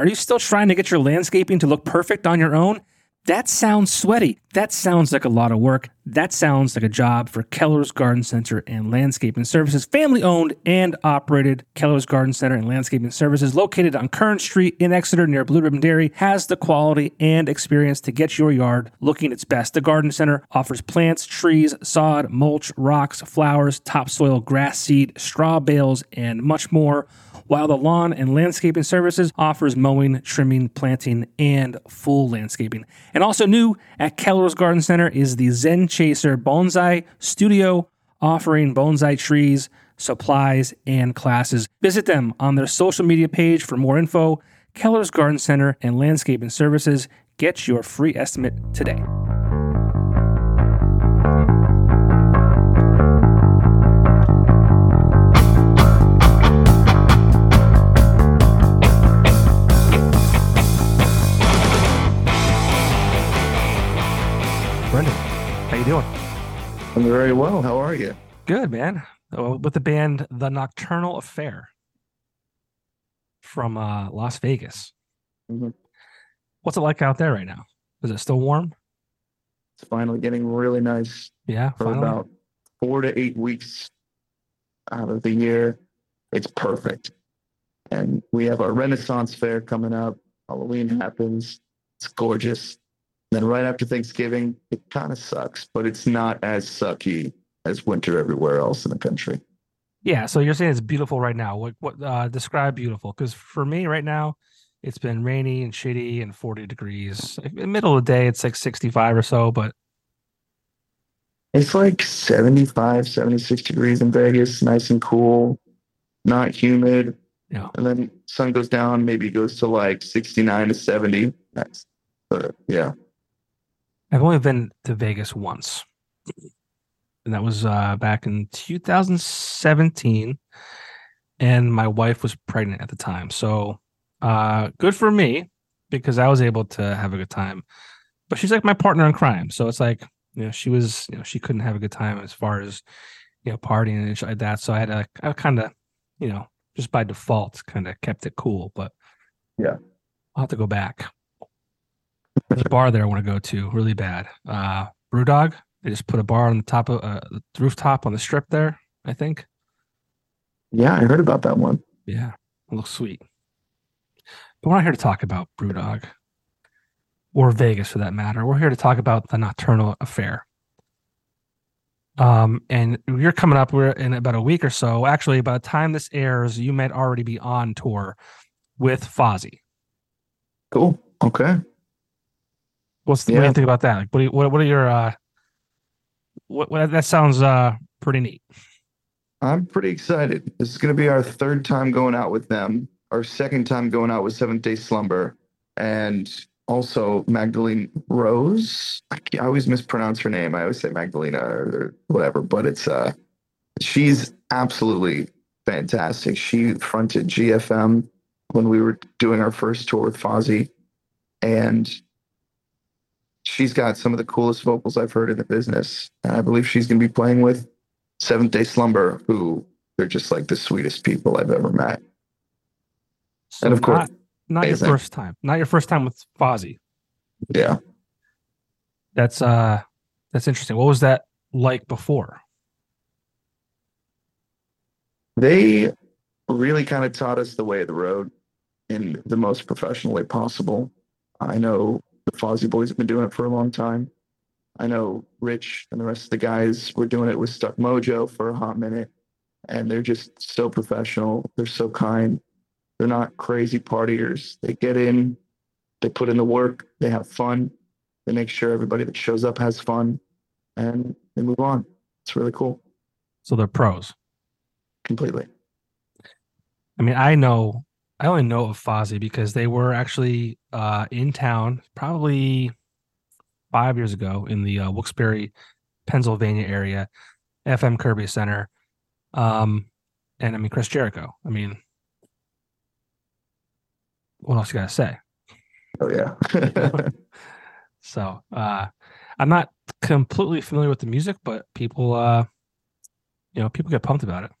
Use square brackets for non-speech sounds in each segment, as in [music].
Are you still trying to get your landscaping to look perfect on your own? That sounds sweaty. That sounds like a lot of work. That sounds like a job for Keller's Garden Center and Landscaping Services, family owned and operated. Keller's Garden Center and Landscaping Services, located on Kern Street in Exeter near Blue Ribbon Dairy, has the quality and experience to get your yard looking its best. The Garden Center offers plants, trees, sod, mulch, rocks, flowers, topsoil, grass seed, straw bales, and much more while the lawn and landscaping services offers mowing, trimming, planting, and full landscaping. And also new at Keller's Garden Center is the Zen Chaser Bonsai Studio, offering bonsai trees, supplies, and classes. Visit them on their social media page for more info. Keller's Garden Center and Landscaping Services. Get your free estimate today. Brendan, how you doing? I'm very well. How are you? Good, man. Uh, With the band The Nocturnal Affair from uh, Las Vegas. Mhm. What's it like out there right now? Is it still warm? It's finally getting really nice Yeah, for finally? about four to eight weeks out of the year. It's perfect. And we have our Renaissance Fair coming up. Halloween happens. It's gorgeous. Then right after Thanksgiving, it kind of sucks, but it's not as sucky as winter everywhere else in the country. Yeah, so you're saying it's beautiful right now. What what uh describe beautiful? Because for me right now, it's been rainy and shitty and 40 degrees. In the middle of the day, it's like 65 or so, but It's like 75, 76 degrees in Vegas, nice and cool, not humid. Yeah. And then sun goes down, maybe goes to like 69 to 70. That's, but yeah. I've only been to Vegas once. And that was uh back in 2017 and my wife was pregnant at the time. So uh good for me because I was able to have a good time. But she's like my partner in crime. So it's like, you know, she was, you know, she couldn't have a good time as far as you know, partying and shit like that. So I had to I kind of, you know, just by default kind of kept it cool, but Yeah. I'll have to go back. There's a bar there I want to go to really bad. Uh, Brewdog. They just put a bar on the top of uh, the rooftop on the strip there. I think. Yeah, I heard about that one. Yeah, it looks sweet. But we're not here to talk about Brewdog or Vegas for that matter. We're here to talk about the Nocturnal Affair. Um, and you're coming up. We're in about a week or so. Actually, by the time this airs, you might already be on tour with Fozzy. Cool. Okay. What's the, what do you think about that? Like, what you, what what are your uh, what, what that sounds uh pretty neat. I'm pretty excited. This is going to be our third time going out with them, our second time going out with Seventh Day Slumber, and also Magdalene Rose. I, I always mispronounce her name. I always say Magdalena or whatever, but it's uh, she's absolutely fantastic. She fronted GFM when we were doing our first tour with Fozzy, and she's got some of the coolest vocals I've heard in the business. And I believe she's going to be playing with Seventh Day Slumber, who they're just like the sweetest people I've ever met. So And of course, not, not your first time, not your first time with Fozzy. Yeah. That's uh, that's interesting. What was that like before? They really kind of taught us the way of the road in the most professional way possible. I know the Fozzy Boys have been doing it for a long time. I know Rich and the rest of the guys were doing it with Stuck Mojo for a hot minute, and they're just so professional. They're so kind. They're not crazy partiers. They get in, they put in the work, they have fun, they make sure everybody that shows up has fun, and they move on. It's really cool. So they're pros. Completely. I mean, I know I only know of Fozzy because they were actually uh, in town probably five years ago in the uh, Wilkes-Barre, Pennsylvania area, FM Kirby Center. Um, and I mean Chris Jericho. I mean, what else you gotta say? Oh yeah. [laughs] [laughs] so uh, I'm not completely familiar with the music, but people, uh, you know, people get pumped about it.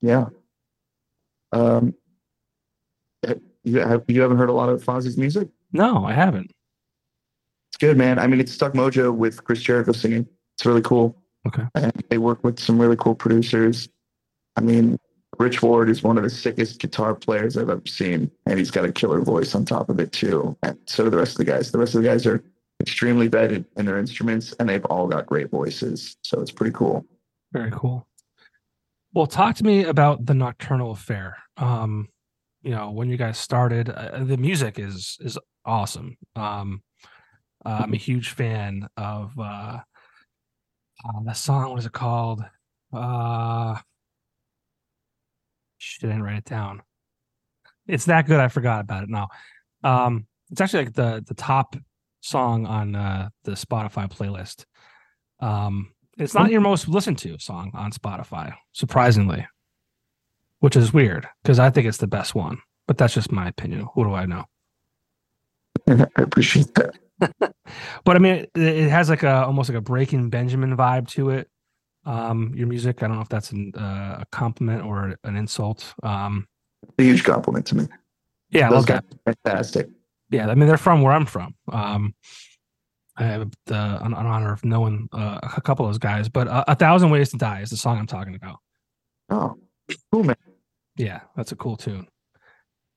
Yeah. Um, you have you haven't heard a lot of Fozzy's music? No, I haven't. It's good, man. I mean, it's Stuck Mojo with Chris Jericho singing. It's really cool. Okay. And they work with some really cool producers. I mean, Rich Ward is one of the sickest guitar players I've ever seen, and he's got a killer voice on top of it too. And so do the rest of the guys. The rest of the guys are extremely vetted in their instruments, and they've all got great voices. So it's pretty cool. Very cool. Well, talk to me about the Nocturnal Affair. Um, you know, when you guys started, uh, the music is is awesome. Um, uh, I'm a huge fan of uh, uh, the song. What is it called? Uh, shit, I didn't write it down. It's that good. I forgot about it now. Um, it's actually like the the top song on uh, the Spotify playlist. Um, it's not your most listened to song on Spotify, surprisingly, which is weird because I think it's the best one. But that's just my opinion. Who do I know? [laughs] I appreciate that. [laughs] but I mean, it, it, has like a almost like a Breaking Benjamin vibe to it. Um, your music, I don't know if that's an, uh, a compliment or an insult. Um, a huge compliment to me. Yeah, I love that. Fantastic. Yeah, I mean they're from where I'm from. Um, I have the an, an honor of knowing uh, a couple of those guys. But uh, a thousand ways to die is the song I'm talking about. Oh, cool man. Yeah, that's a cool tune.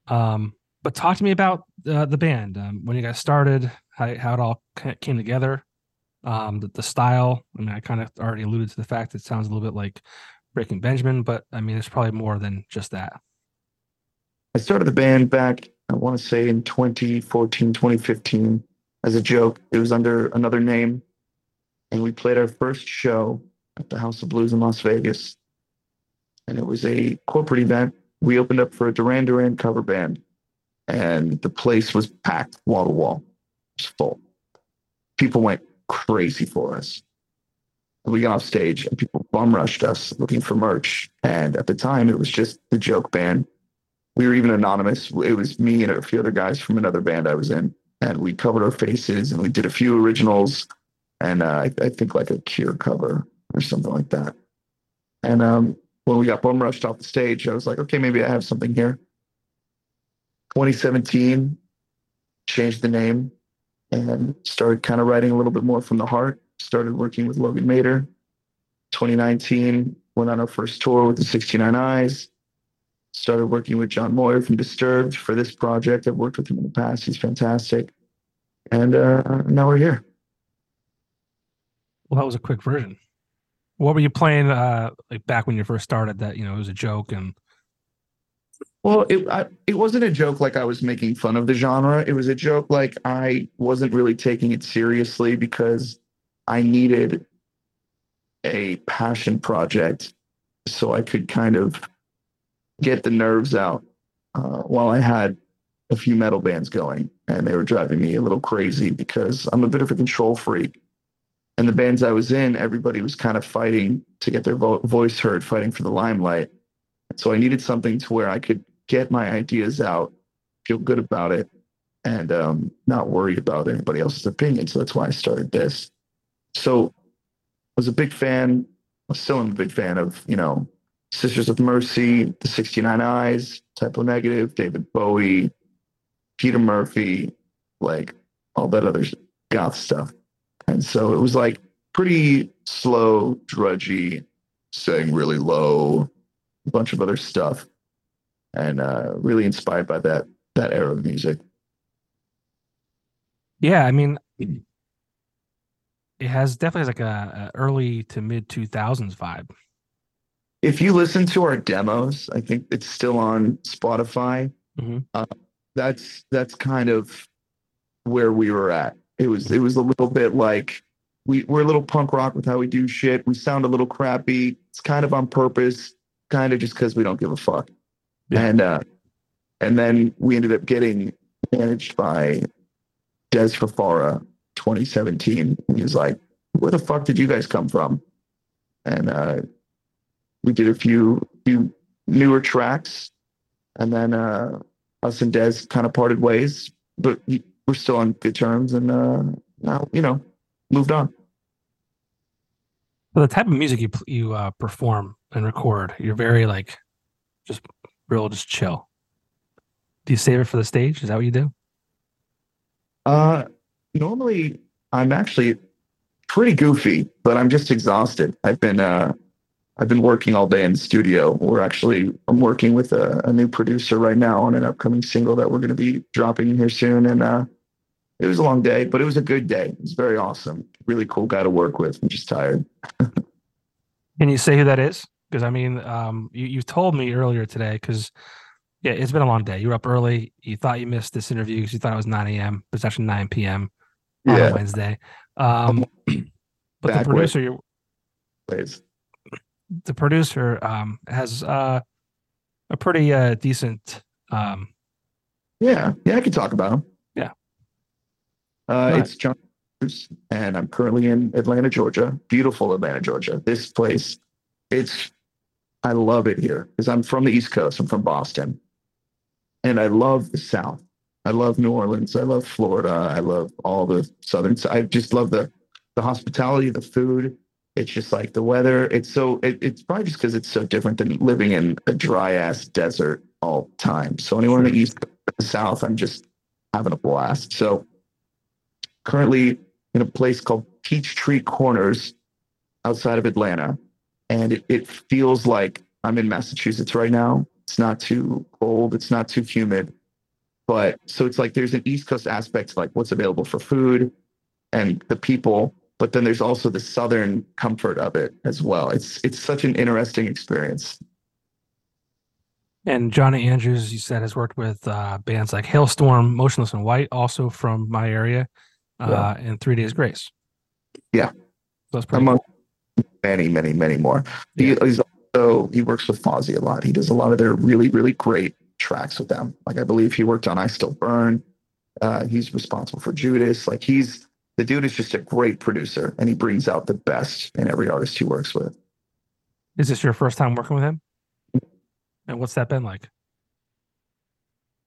Um, but talk to me about uh, the band um, when you guys started, how how it all came together, um, the, the style. I mean, I kind of already alluded to the fact that it sounds a little bit like Breaking Benjamin, but I mean, it's probably more than just that. I started the band back, I want to say in 2014, 2015 as a joke. It was under another name. And we played our first show at the House of Blues in Las Vegas. And it was a corporate event. We opened up for a Duran Duran cover band. And the place was packed wall to wall, It was full. People went crazy for us. We got off stage and people bum rushed us looking for merch. And at the time, it was just the joke band. We were even anonymous. It was me and a few other guys from another band I was in and we covered our faces and we did a few originals and uh, I, I, think like a Cure cover or something like that. And um, when we got bum rushed off the stage, I was like, okay, maybe I have something here. 2017, changed the name and started kind of writing a little bit more from the heart. Started working with Logan Mader. 2019, went on our first tour with the 69 Eyes started working with John Moyer from Disturbed for this project. I've worked with him in the past. He's fantastic. And uh, now we're here. Well, that was a quick version. What were you playing uh, like back when you first started that, you know, it was a joke and well, it I, it wasn't a joke like I was making fun of the genre. It was a joke like I wasn't really taking it seriously because I needed a passion project so I could kind of get the nerves out uh, while I had a few metal bands going, and they were driving me a little crazy because I'm a bit of a control freak. And the bands I was in, everybody was kind of fighting to get their vo- voice heard, fighting for the limelight. So I needed something to where I could get my ideas out, feel good about it, and um, not worry about anybody else's opinion. So that's why I started this. So I was a big fan. I still am a big fan of you know Sisters of Mercy, The 69 Eyes, Type O Negative, David Bowie, Peter Murphy, like all that other goth stuff. And so it was like pretty slow, drudgy, saying really low, a bunch of other stuff, and uh, really inspired by that that era of music. Yeah, I mean, it has definitely like a, a early to mid two thousands vibe if you listen to our demos, I think it's still on Spotify. Mm-hmm. Uh, that's that's kind of where we were at. It was it was a little bit like we we're a little punk rock with how we do shit. We sound a little crappy. It's kind of on purpose, kind of just because we don't give a fuck. Yeah. And uh, and then we ended up getting managed by Dez Fafara 2017. He was like, where the fuck did you guys come from? And uh, we did a few few newer tracks, and then uh, us and Dez kind of parted ways, but we're still on good terms, and uh, now you know moved on. Well, the type of music you you uh, perform and record, you're very like just real, just chill. Do you save it for the stage? Is that what you do? Uh, normally I'm actually pretty goofy, but I'm just exhausted. I've been uh, I've been working all day in the studio. We're actually I'm working with a, a new producer right now on an upcoming single that we're going to be dropping here soon, and uh, it was a long day, but it was a good day. It was very awesome. Really cool guy to work with. I'm just tired. [laughs] Can you say who that is? Because I mean, um, you you told me earlier today because yeah, it's been a long day. You were up early. You thought you missed this interview because you thought it was 9 a.m. But it's actually 9 p.m. on yeah. Wednesday. Um, but the producer, you the producer um, has uh, a pretty uh, decent. Um, yeah, yeah, I can talk about him. Yeah, uh, it's John, and I'm currently in Atlanta, Georgia. Beautiful Atlanta, Georgia. This place, it's I love it here because I'm from the East Coast. I'm from Boston, and I love the South. I love New Orleans. I love Florida. I love all the southern. I just love the the hospitality, the food. It's just like the weather. It's so. It, it's probably just because it's so different than living in a dry ass desert all the time. So anywhere in the mm-hmm. east, the south, I'm just having a blast. So currently in a place called Peachtree Corners outside of Atlanta, and it, it feels like I'm in Massachusetts right now. It's not too cold. It's not too humid. But so it's like there's an East Coast aspect to like what's available for food and the people, but then there's also the southern comfort of it as well. It's it's such an interesting experience. And Johnny Andrews, you said, has worked with uh, bands like Halestorm, Motionless in White, also from my area, uh, and Three Days Grace. Yeah, so that's pretty Among cool. many, many, many more. Yeah. He, he's also he works with Fozzy a lot. He does a lot of their really, really great tracks with them. Like I believe he worked on I Still Burn. Uh, he's responsible for Judas. Like he's the dude is just a great producer and he brings out the best in every artist he works with. Is this your first time working with him? And what's that been like?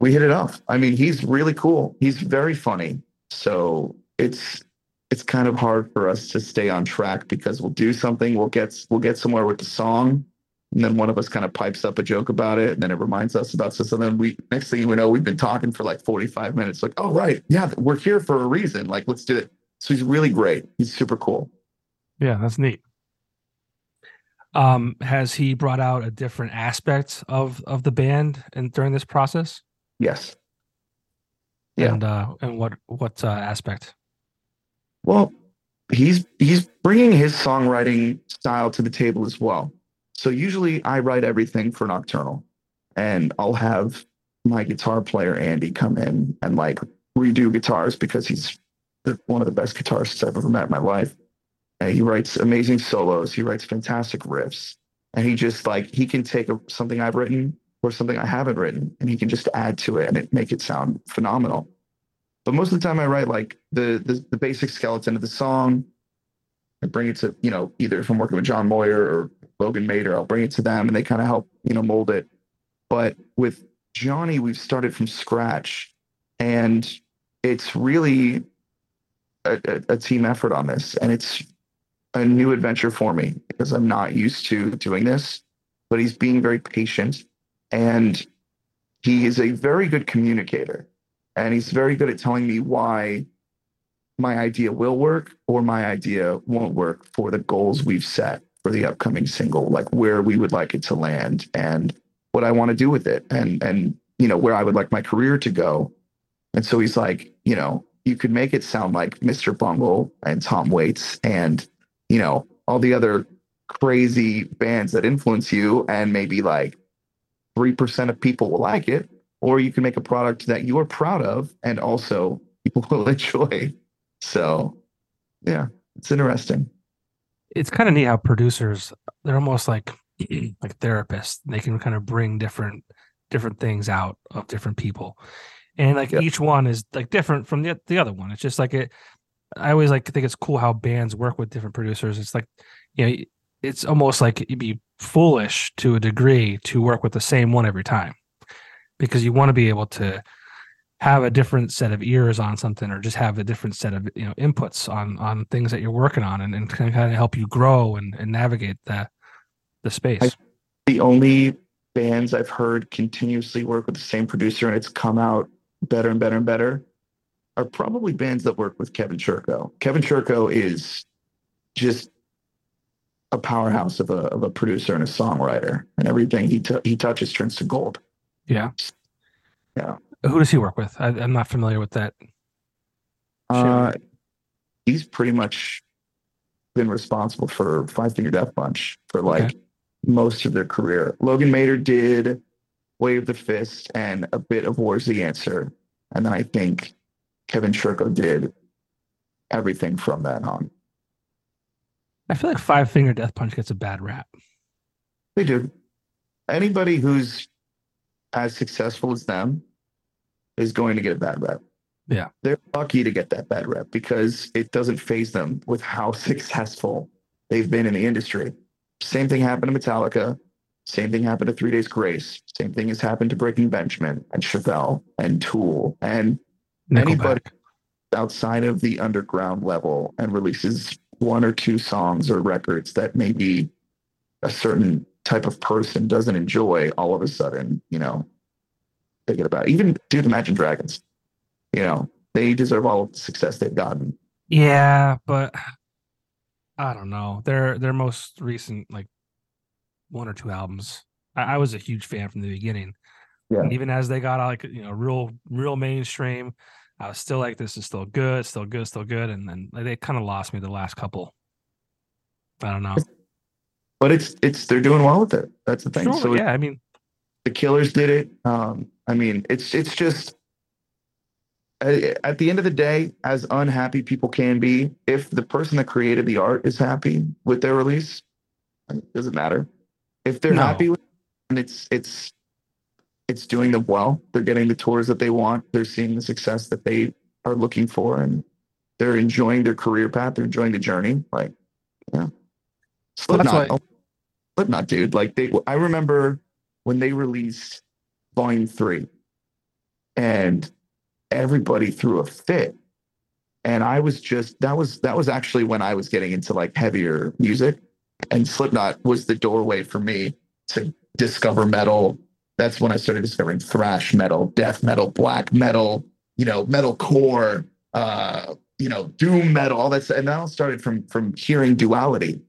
We hit it off. I mean, he's really cool. He's very funny. So it's it's kind of hard for us to stay on track because we'll do something, we'll get we'll get somewhere with the song, and then one of us kind of pipes up a joke about it, and then it reminds us about so. So then we next thing you know, we've been talking for like 45 minutes. Like, oh right, yeah, we're here for a reason. Like, let's do it. So he's really great. He's super cool. Yeah, that's neat. Um, has he brought out a different aspect of of the band and during this process? Yes. Yeah. And uh, and what what uh, aspect? Well, he's he's bringing his songwriting style to the table as well. So usually I write everything for Nocturnal, and I'll have my guitar player Andy come in and like redo guitars because he's one of the best guitarists I've ever met in my life. And he writes amazing solos. He writes fantastic riffs, and he just like he can take a, something I've written or something I haven't written, and he can just add to it and it make it sound phenomenal. But most of the time, I write like the the, the basic skeleton of the song. I bring it to you know either if I'm working with John Moyer or Logan Mader, I'll bring it to them and they kind of help, you know, mold it. But with Johnny, we've started from scratch and it's really a, a, team effort on this. And it's a new adventure for me because I'm not used to doing this. But he's being very patient and he is a very good communicator. And he's very good at telling me why my idea will work or my idea won't work for the goals we've set for the upcoming single, like where we would like it to land and what I want to do with it and and you know where I would like my career to go. And so he's like, you know, you could make it sound like Mr. Bungle and Tom Waits and you know all the other crazy bands that influence you and maybe like 3% of people will like it or you can make a product that you are proud of and also [laughs] people will enjoy. So, yeah, it's interesting it's kind of neat how producers they're almost like [clears throat] like therapists. They can kind of bring different different things out of different people. And like each one is like different from the the other one. It's just like it I always like think it's cool how bands work with different producers. It's like, you know, it's almost like it'd be foolish to a degree to work with the same one every time because you want to be able to have a different set of ears on something or just have a different set of you know inputs on on things that you're working on and, and kind of help you grow and, and navigate the the space I- The only bands I've heard continuously work with the same producer and it's come out better and better and better are probably bands that work with Kevin Churko. Kevin Churko is just a powerhouse of a of a producer and a songwriter, and everything he t- he touches turns to gold. yeah Yeah. who does he work with I, i'm not familiar with that Uh, he's pretty much been responsible for Five Finger Death Punch for like Okay. most of their career. Logan Mader did Way of the Fist and a bit of War's the Answer. And then I think Kevin Churko did everything from that on. i feel like five finger death punch gets a bad rap They do. Anybody who's as successful as them is going to get a bad rep. Yeah. They're lucky to get that bad rep because it doesn't phase them with how [laughs] successful they've been in the industry. Same thing happened to Metallica. Same thing happened to Three Days Grace. Same thing has happened to Breaking Benjamin and Chevelle and Tool and Anybody- outside of the underground level and releases one or two songs or records that maybe a certain type of person doesn't enjoy, all of a sudden, you know, get about it. even dude Imagine Dragons, you know, they deserve all of the success they've gotten. Yeah, but I don't know. Their their most recent like one or two albums, I, I was a huge fan from the beginning. Yeah. And even as they got like you know real real mainstream, I was still like, this is still good, still good, still good, and then they kind of lost me the last couple. I don't know. But it's it's they're doing well with it. That's the thing. Sure, so yeah, I mean, the killers did it um i mean it's it's just at, at the end of the day as unhappy people can be if the person that created the art is happy with their release it doesn't matter if they're No. happy with and it's it's it's doing them well they're getting the tours that they want they're seeing the success that they are looking for and they're enjoying their career path they're enjoying the journey like yeah Well, Slipknot, why- oh, Slipknot, dude. Like they, I remember when they released Volume Three, and everybody threw a fit. And I was just that was that was actually when I was getting into like heavier music, and Slipknot was the doorway for me to discover metal. That's when I started discovering thrash metal, death metal, black metal, you know, metal core, uh, you know, doom metal, all that. stuff. And that all started from from hearing duality.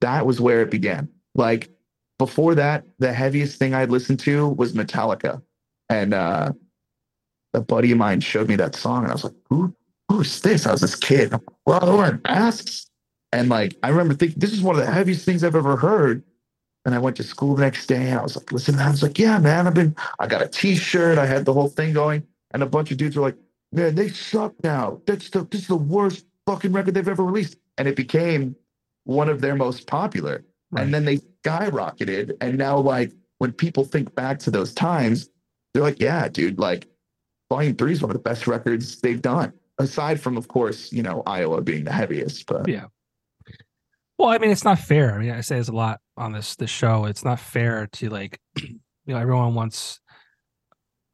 That was where it began. Like before that, the heaviest thing I'd listened to was Metallica. And uh a buddy of mine showed me that song and I was like, who who's this? I was this kid. Well, they're wearing masks. And like I remember thinking this is one of the heaviest things I've ever heard. And I went to school the next day and I was like, listen. I was like, yeah, man, I've been I got a t-shirt, I had the whole thing going, and a bunch of dudes were like, man, they suck now. That's the this is the worst fucking record they've ever released. And it became one of their most popular. Right. And then they skyrocketed. And now, like, when people think back to those times, they're like, yeah, dude, like, Volume 3 is one of the best records they've done. Aside from, of course, you know, Iowa being the heaviest. But Yeah. Well, I mean, it's not fair. I mean, I say this a lot on this this show. It's not fair to like, [clears throat] you know, everyone wants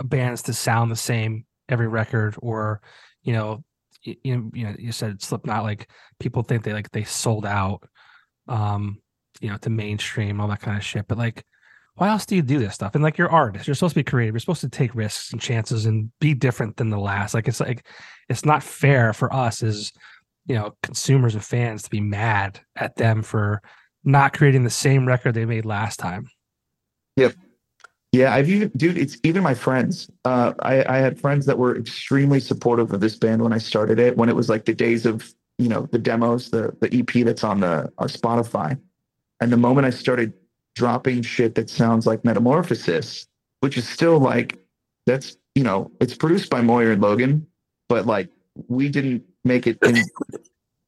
bands to sound the same every record, or you know, you, you know, you said Slipknot. Like people think they like they sold out, um, you know, to mainstream, all that kind of shit. But like, why else do you do this stuff? And like, you're artists. You're supposed to be creative. You're supposed to take risks and chances and be different than the last. Like, it's like, it's not fair for us as you know consumers and fans to be mad at them for not creating the same record they made last time. Yep. Yeah, I've even, dude, it's even my friends. Uh, I, I had friends that were extremely supportive of this band when I started it, when it was like the days of, you know, the demos, the the EP that's on the our Spotify. And the moment I started dropping shit that sounds like Metamorphosis, which is still like, that's, you know, it's produced by Moyer and Logan, but like we didn't make it in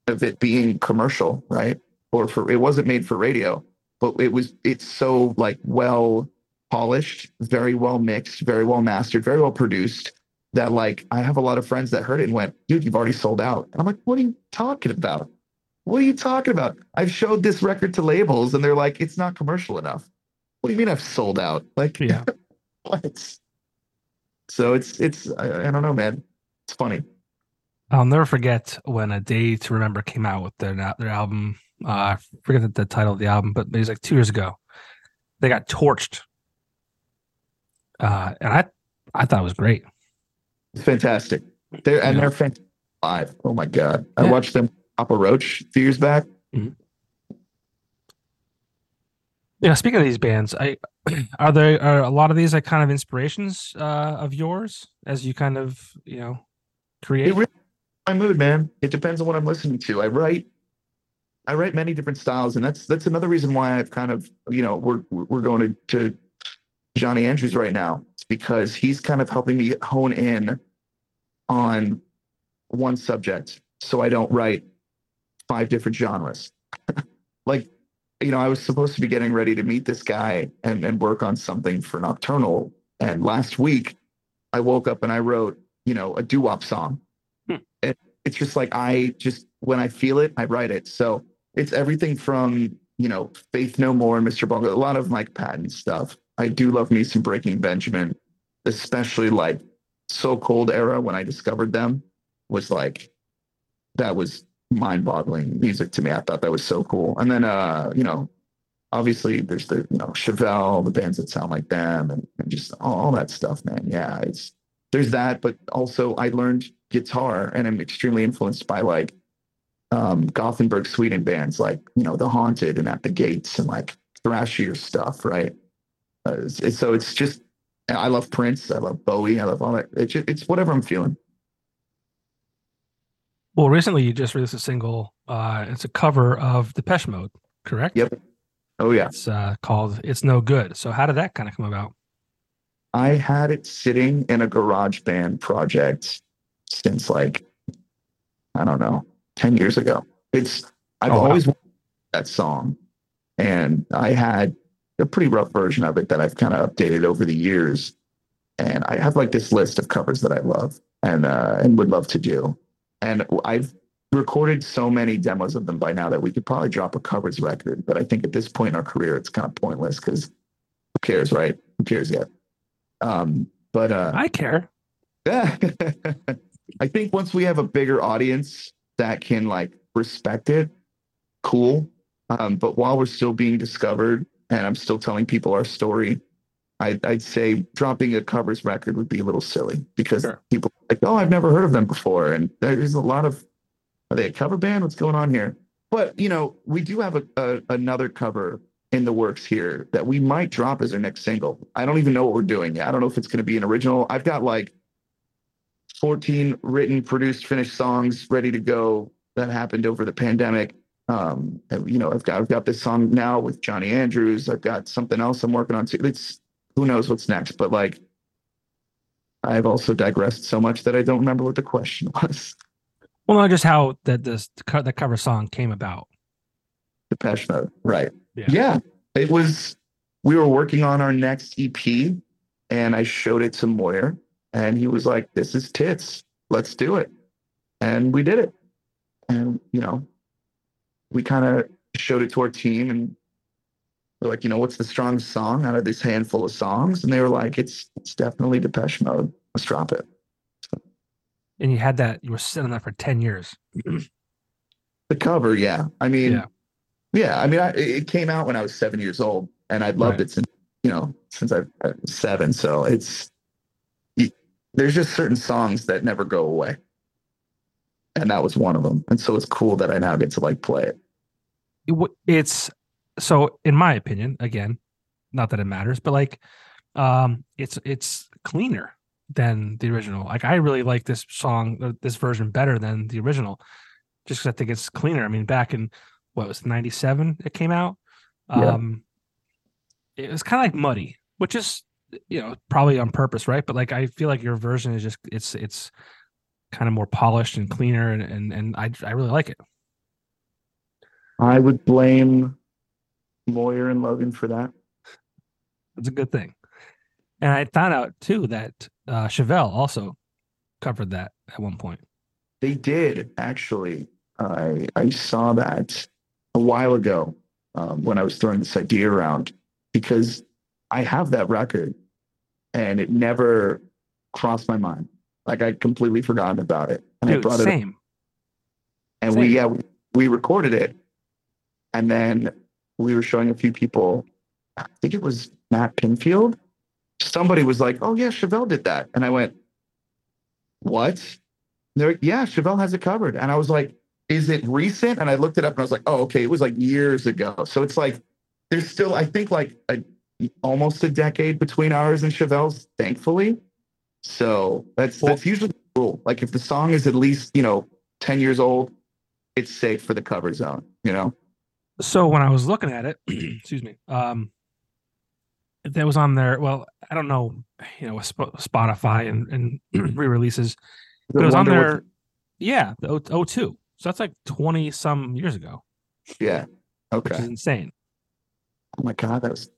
of it being commercial, right? Or for it wasn't made for radio, but it was it's so like well polished, very well mixed, very well mastered, very well produced. That like I have a lot of friends that heard it and went, dude, you've already sold out. And I'm like, what are you talking about? What are you talking about? I've showed this record to labels and they're like, it's not commercial enough. What do you mean I've sold out? Like, Yeah. [laughs] what? So it's it's I, I don't know, man. It's funny. I'll never forget when A Day to Remember came out with their their album. Uh, I forget the, the title of the album, but it was like two years ago. They got torched, uh, and I I thought it was great. It's fantastic. They're and Yeah. they're fantastic live. Oh my god. I Yeah. watched them Papa Roach a few years back. Yeah, speaking of these bands, I [clears throat] are there are a lot of these like kind of inspirations uh, of yours as you kind of you know create. It really my mood, man. It depends on what I'm listening to. I write I write many different styles, and that's that's another reason why I've kind of you know we're we're going to, to Johnny Andrews right now. It's because he's kind of helping me hone in on one subject, so I don't write five different genres. [laughs] like you know, I was supposed to be getting ready to meet this guy and and work on something for Nocturnal, and last week I woke up and I wrote you know a doo wop song. It, it's just like I just when I feel it, I write it. So it's everything from you know Faith No More and Mr. Bungle, a lot of Mike Patton stuff. I do love me some Breaking Benjamin, especially like So Cold era when I discovered them was like that was mind-boggling music to me. I thought that was so cool. And then uh, you know, obviously there's the you know Chevelle, the bands that sound like them, and, and just all, all that stuff, man. Yeah, it's there's that, but also I learned guitar and I'm extremely influenced by like um, Gothenburg, Sweden bands like you know the Haunted and At the Gates and like thrashier stuff, right? Uh, so it's just I love Prince, I love Bowie, I love all that. It's just, it's whatever I'm feeling. Well, recently you just released a single. Uh, it's a cover of Depeche Mode, correct? Yep. Oh yeah, It's uh, called "It's No Good." So, how did that kind of come about? I had it sitting in a GarageBand project since like I don't know, 10 years ago. It's I've Oh, wow. always wanted that song and I had a pretty rough version of it that I've kind of updated over the years. And I have like this list of covers that I love and uh and would love to do. And I've recorded so many demos of them by now that we could probably drop a covers record. But I think at this point in our career, it's kind of pointless because who cares, right? Who cares yet? Um, but uh I care. yeah. [laughs] I think once we have a bigger audience that can like respect it, cool. Um, but while we're still being discovered and I'm still telling people our story, I'd, I'd say dropping a covers record would be a little silly because Sure. people are like, oh, I've never heard of them before. And there's a lot of, are they a cover band? What's going on here? But, you know, we do have a, a, another cover in the works here that we might drop as our next single. I don't even know what we're doing yet. I don't know if it's going to be an original. I've got like 14 written, produced, finished songs ready to go that happened over the pandemic. Um, you know, I've got I've got this song now with Johnny Andrews. I've got something else I'm working on too. It's who knows what's next, but like I've also digressed so much that I don't remember what the question [laughs] was. Well, not just how that this the cover song came about. The Mode, right? Yeah. yeah, it was. We were working on our next EP, and I showed it to Moyer, and he was like, "This is tits. Let's do it," and we did it. And you know, we kind of showed it to our team, and we're like, you know, what's the strongest song out of this handful of songs? And they were like, "It's it's definitely Depeche Mode. Let's drop it." And you had that. You were sitting on that for ten years. [clears throat] The cover, yeah. I mean, Yeah. yeah. I mean, I, it came out when I was seven years old, and I'd loved Right. it since you know since I I was seven. So it's there's just certain songs that never go away, and that was one of them. And so it's cool that I now get to like play it. it it's so in my opinion again not that it matters but like um it's it's cleaner than the original like i really like this song this version better than the original just because i think it's cleaner i mean back in what was 97 it came out Yeah. um it was kind of like muddy which is you know probably on purpose right but like i feel like your version is just it's it's kind of more polished and cleaner and and, and i i really like it I would blame Moyer and Logan for that. it's a good thing And I found out too that uh, Chevelle also covered that at one point. They did actually. I I saw that a while ago um, when I was throwing this idea around because I have that record and it never crossed my mind. Like I completely forgotten about it, and Dude, I brought it up same. and Same. we yeah we, recorded it. And then we were showing a few people. I think it was matt pinfield. Somebody was like oh yeah chevelle did that. And i went what? They're like yeah chevelle has it covered. And i was like is it recent? And i looked it up and i was like oh okay it was like years ago. So it's like there's still i think like a, almost a decade between ours and chevelle's thankfully so that's Well- that's usually the rule like if the song is at least you know 10 years old it's safe for the cover zone, you know? So when I was looking at it, [clears throat] excuse me, um, that was on there. Well, I don't know, you know, Spotify and, and [clears throat] re-releases. But it was on there. what- Yeah, the O- 02. So that's like 20 some years ago, yeah. Okay. which is insane. Oh my God. That was,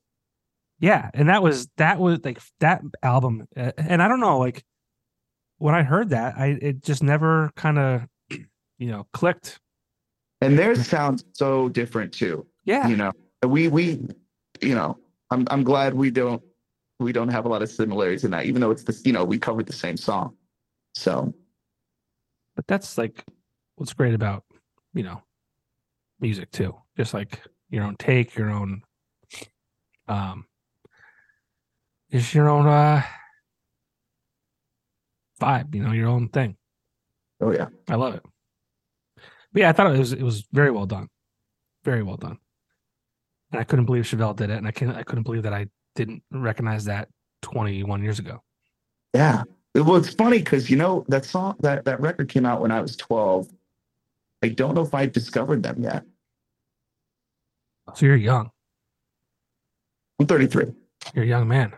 Yeah, and that was that was like that album, uh, and I don't know, like when I heard that, I it just never kind of, [clears throat] you know, clicked. and theirs sounds so different too, Yeah, you know? We, we, you know, I'm, I'm glad we don't, we don't have a lot of similarities in that, even though it's this, you know, we covered the same song. So, but that's like what's great about you know music too just like your own take your own um just your own uh vibe you know your own thing oh yeah. i love it but yeah i thought it was it was very well done very well done and i couldn't believe chevelle did it and i can't, i couldn't believe that i didn't recognize that 21 years ago Yeah. Well, it's funny because, you know, that song, that, that record came out when I was 12. I don't know if I discovered them yet. so you're young I'm 33. you're a young man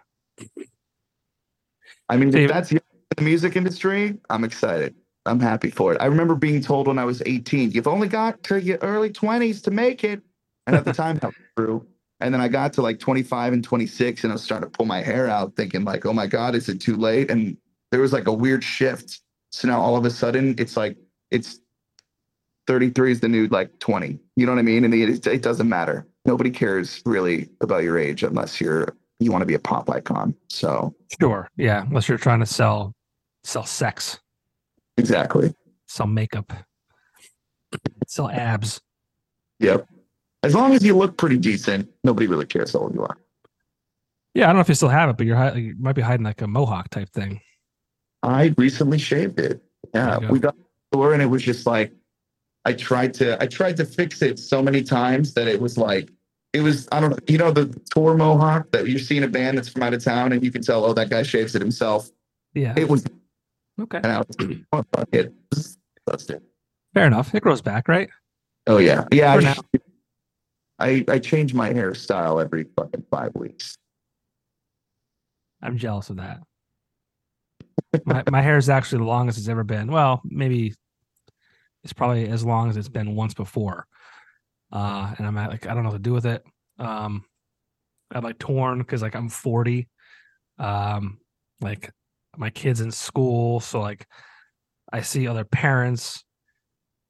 I mean, if that's the music industry, I'm excited. I'm happy for it. I remember being told when I was 18, you've only got to your early 20s to make it. And at the time, that was true. And then I got to like 25 and 26, and I was starting to pull my hair out, thinking, like, oh my God, is it too late? And there was like a weird shift. So now all of a sudden, it's like, it's 33 is the new like 20. You know what I mean? And it, it doesn't matter. Nobody cares really about your age unless you're, you want to be a pop icon. So, sure yeah unless you're trying to sell sell sex exactly. sell makeup, sell abs. Yep. As long as you look pretty decent, nobody really cares how old you are. Yeah, I don't know if you still have it, but you're you might be hiding like a mohawk type thing. I recently shaved it. Yeah, go. we got store and it was just like I tried to I tried to fix it so many times that it was like it was I don't know you know the tour mohawk that you're seeing a band that's from out of town and you can tell oh that guy shaves it himself. Yeah. It was Okay. and I was oh, fuck it. Fair enough. It grows back, right? Oh yeah, yeah. For I, now. I I change my hairstyle every fucking five weeks. I'm jealous of that. my my hair is actually the longest it's ever been. Well, maybe it's probably as long as it's been once before. Uh, and I'm at, like, I don't know what to do with it. Um, I'm like torn because like I'm 40. Um, like my kids in school, so like I see other parents.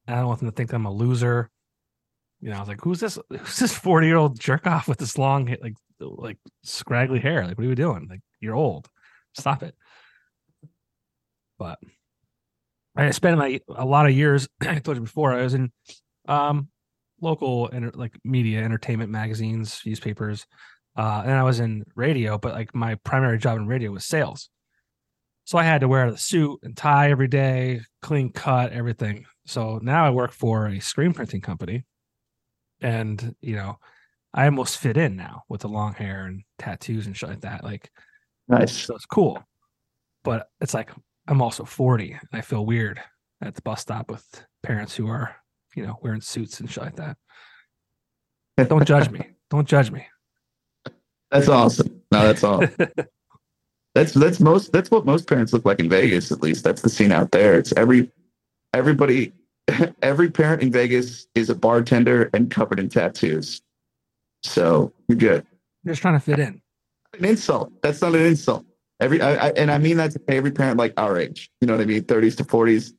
and I don't want them to think that I'm a loser. You know, I was like, who's this? Who's this 40 year old jerk off with this long, like, like scraggly hair? Like, what are you doing? Like, you're old. Stop it. But I spent like a lot of years. [clears throat] I told you before. I was in um, local enter, like media, entertainment magazines, newspapers, uh, and I was in radio. But like my primary job in radio was sales. So I had to wear the suit and tie every day, clean cut, everything. So now I work for a screen printing company, and you know, I almost fit in now with the long hair and tattoos and shit like that. Like, Nice. so it's cool. But it's like I'm also 40 and I feel weird at the bus stop with parents who are, you know, wearing suits and shit like that. Don't judge me. [laughs] Don't judge me. That's awesome. No, that's all. [laughs] that's that's most that's what most parents look like in Vegas. At least that's the scene out there. It's every everybody [laughs] every parent in Vegas is a bartender and covered in tattoos. So you're good. Just trying to fit in. An insult. That's not an insult. Every I, I, and I mean that to every parent like our age. You know what I mean? 30s to 40s.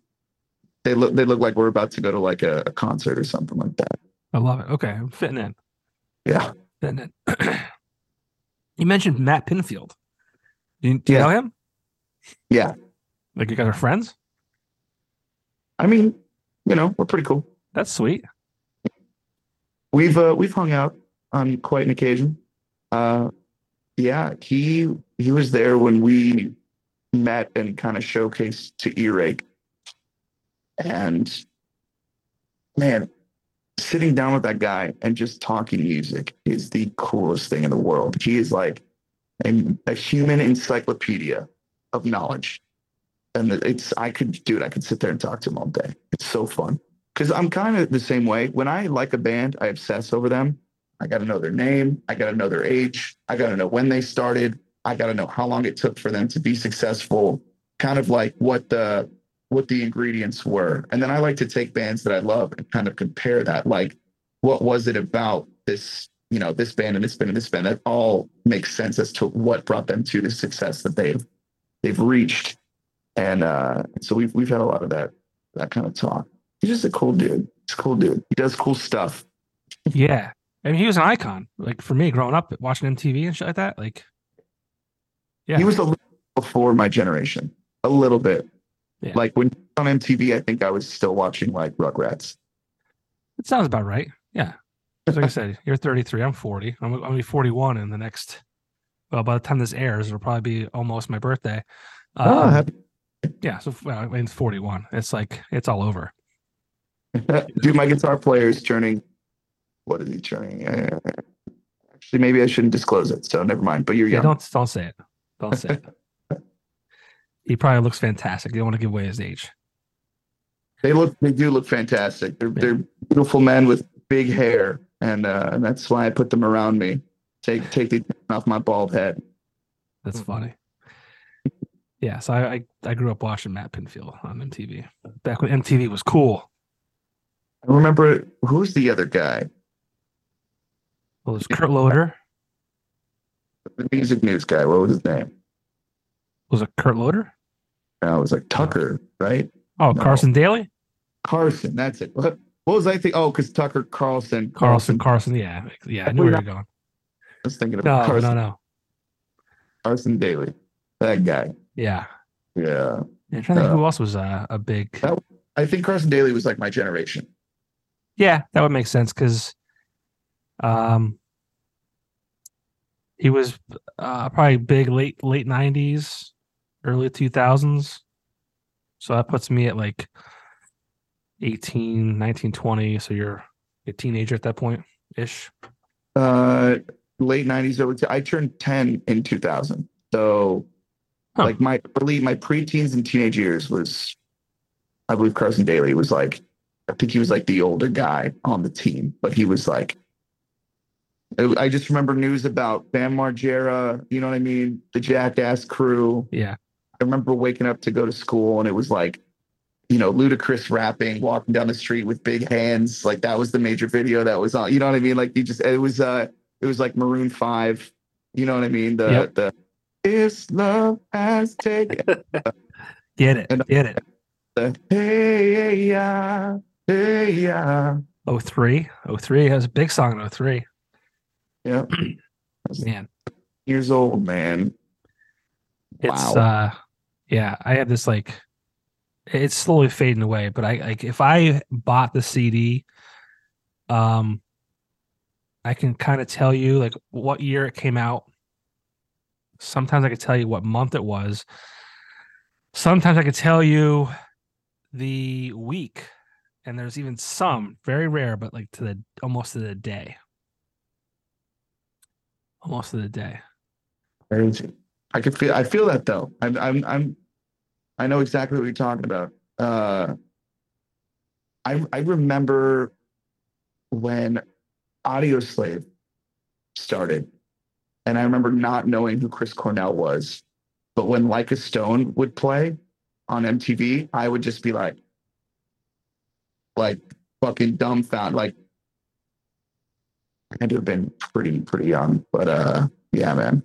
They look they look like we're about to go to like a, a concert or something like that. I love it. Okay, I'm fitting in. Yeah. Fitting in. [clears throat] you mentioned Matt Pinfield. Do you, do you Yeah. know him? Yeah. Like you guys are friends? I mean, you know, we're pretty cool. That's sweet. We've uh, we've hung out on quite an occasion. Uh, yeah, he he was there when we met and kind of showcased to E-Rake. And man, sitting down with that guy and just talking music is the coolest thing in the world. He is like a, a human encyclopedia of knowledge. And it's I could dude, I could sit there and talk to him all day. It's so fun because I'm kind of the same way. When I like a band, I obsess over them. I got to know their name. I got to know their age. I got to know when they started. I got to know how long it took for them to be successful. Kind of like what the what the ingredients were. And then I like to take bands that I love and kind of compare that. Like, what was it about this, you know, this band and this band and this band that all makes sense as to what brought them to the success that they've they've reached. And uh, so we've we've had a lot of that that kind of talk. He's just a cool dude. He's a cool dude. He does cool stuff. Yeah. I mean, he was an icon. Like for me, growing up watching MTV and shit like that. Like, Yeah. He was a little before my generation, a little bit. Yeah. Like when on MTV, I think I was still watching like Rugrats. it sounds about right. Yeah. Like I said, [laughs] you're 33. I'm 40. I'm, I'm gonna be 41 in the next. Well, by the time this airs, it'll probably be almost my birthday. Oh, Um, happy- yeah. So well, I mean, it's 41. It's like it's all over. [laughs] Dude, my guitar player is turning. What is he turning? Uh, actually, maybe I shouldn't disclose it. So never mind. But you're Yeah. young. Don't don't say it. Don't say it. He probably looks fantastic. You don't want to give away his age. They look. They do look fantastic. They're Yeah. they're beautiful men with big hair, and uh, and that's why I put them around me. Take take the [laughs] off my bald head. That's Mhm. funny. Yeah, so I, I I grew up watching Matt Pinfield on MTV back when MTV was cool. I remember who's the other guy? Well, there's Kurt Loder. The music news guy. What was his name? Was it Kurt Loder? No, it was like Tucker, right? Oh, No. Carson Daly. Carson. That's it. What, what was I thinking? Oh, because Tucker Carlson. Carlson. Carson. Yeah, yeah. I knew where you're [laughs] going. I was thinking of No, Carson, no, no. Carson Daly. That guy. Yeah. Yeah. Yeah, I'm trying to think Uh, who else was uh, a big. That- I think Carson Daly was like my generation. Yeah, that would make sense because, um, he was uh, probably big late late '90s, early 2000s. So that puts me at like 18, 19, 20. So you're a teenager at that point ish. Uh, late nineties over. I turned ten in two thousand. So, Huh. like my early, my preteens and teenage years was, I believe Carson Daly was like, I think he was like the older guy on the team, but he was like. I I just remember news about Bam Margera, you know what I mean? The Jackass crew. Yeah. I remember waking up to go to school and it was like, you know, Ludacris rapping, walking down the street with big hands. Like that was the major video that was on. You know what I mean? Like you just it was uh it was like Maroon Five. You know what I mean? The Yep. the this love has taken [laughs] Get it. And- Get it. the hey yeah hey yeah. 03. 03 has a big song in 03. Yeah. [clears throat] Man. Years old, man. It's Wow. uh yeah, I have this like it's slowly fading away, but I like if I bought the CD, um I can kind of tell you like what year it came out. Sometimes I could tell you what month it was. Sometimes I could tell you the week. And there's even some very rare, but like to the almost to the day. Almost to the day. Crazy. I could feel I feel that though. I'm I'm I'm I know exactly what you're talking about. Uh I I remember when Audioslave started, and I remember not knowing who Chris Cornell was. But when Like a Stone would play on MTV, I would just be like like fucking dumbfounded. Like I had to have been pretty, pretty young. But uh yeah, man.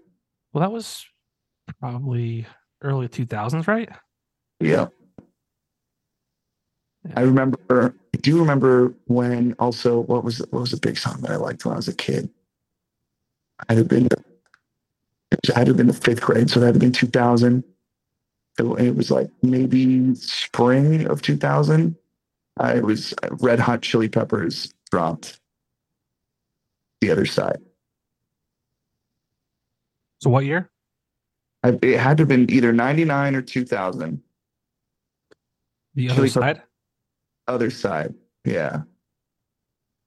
Well, that was probably early 2000s, right? Yeah. I remember. I do remember when also what was what was a big song that I liked when I was a kid. I had been. It had to have been the fifth grade, so that had been 2000. It, it was like maybe spring of 2000. I was Red Hot Chili Peppers dropped the other side. So what year? I, it had to have been either 99 or 2000. The other side? Other side. Yeah.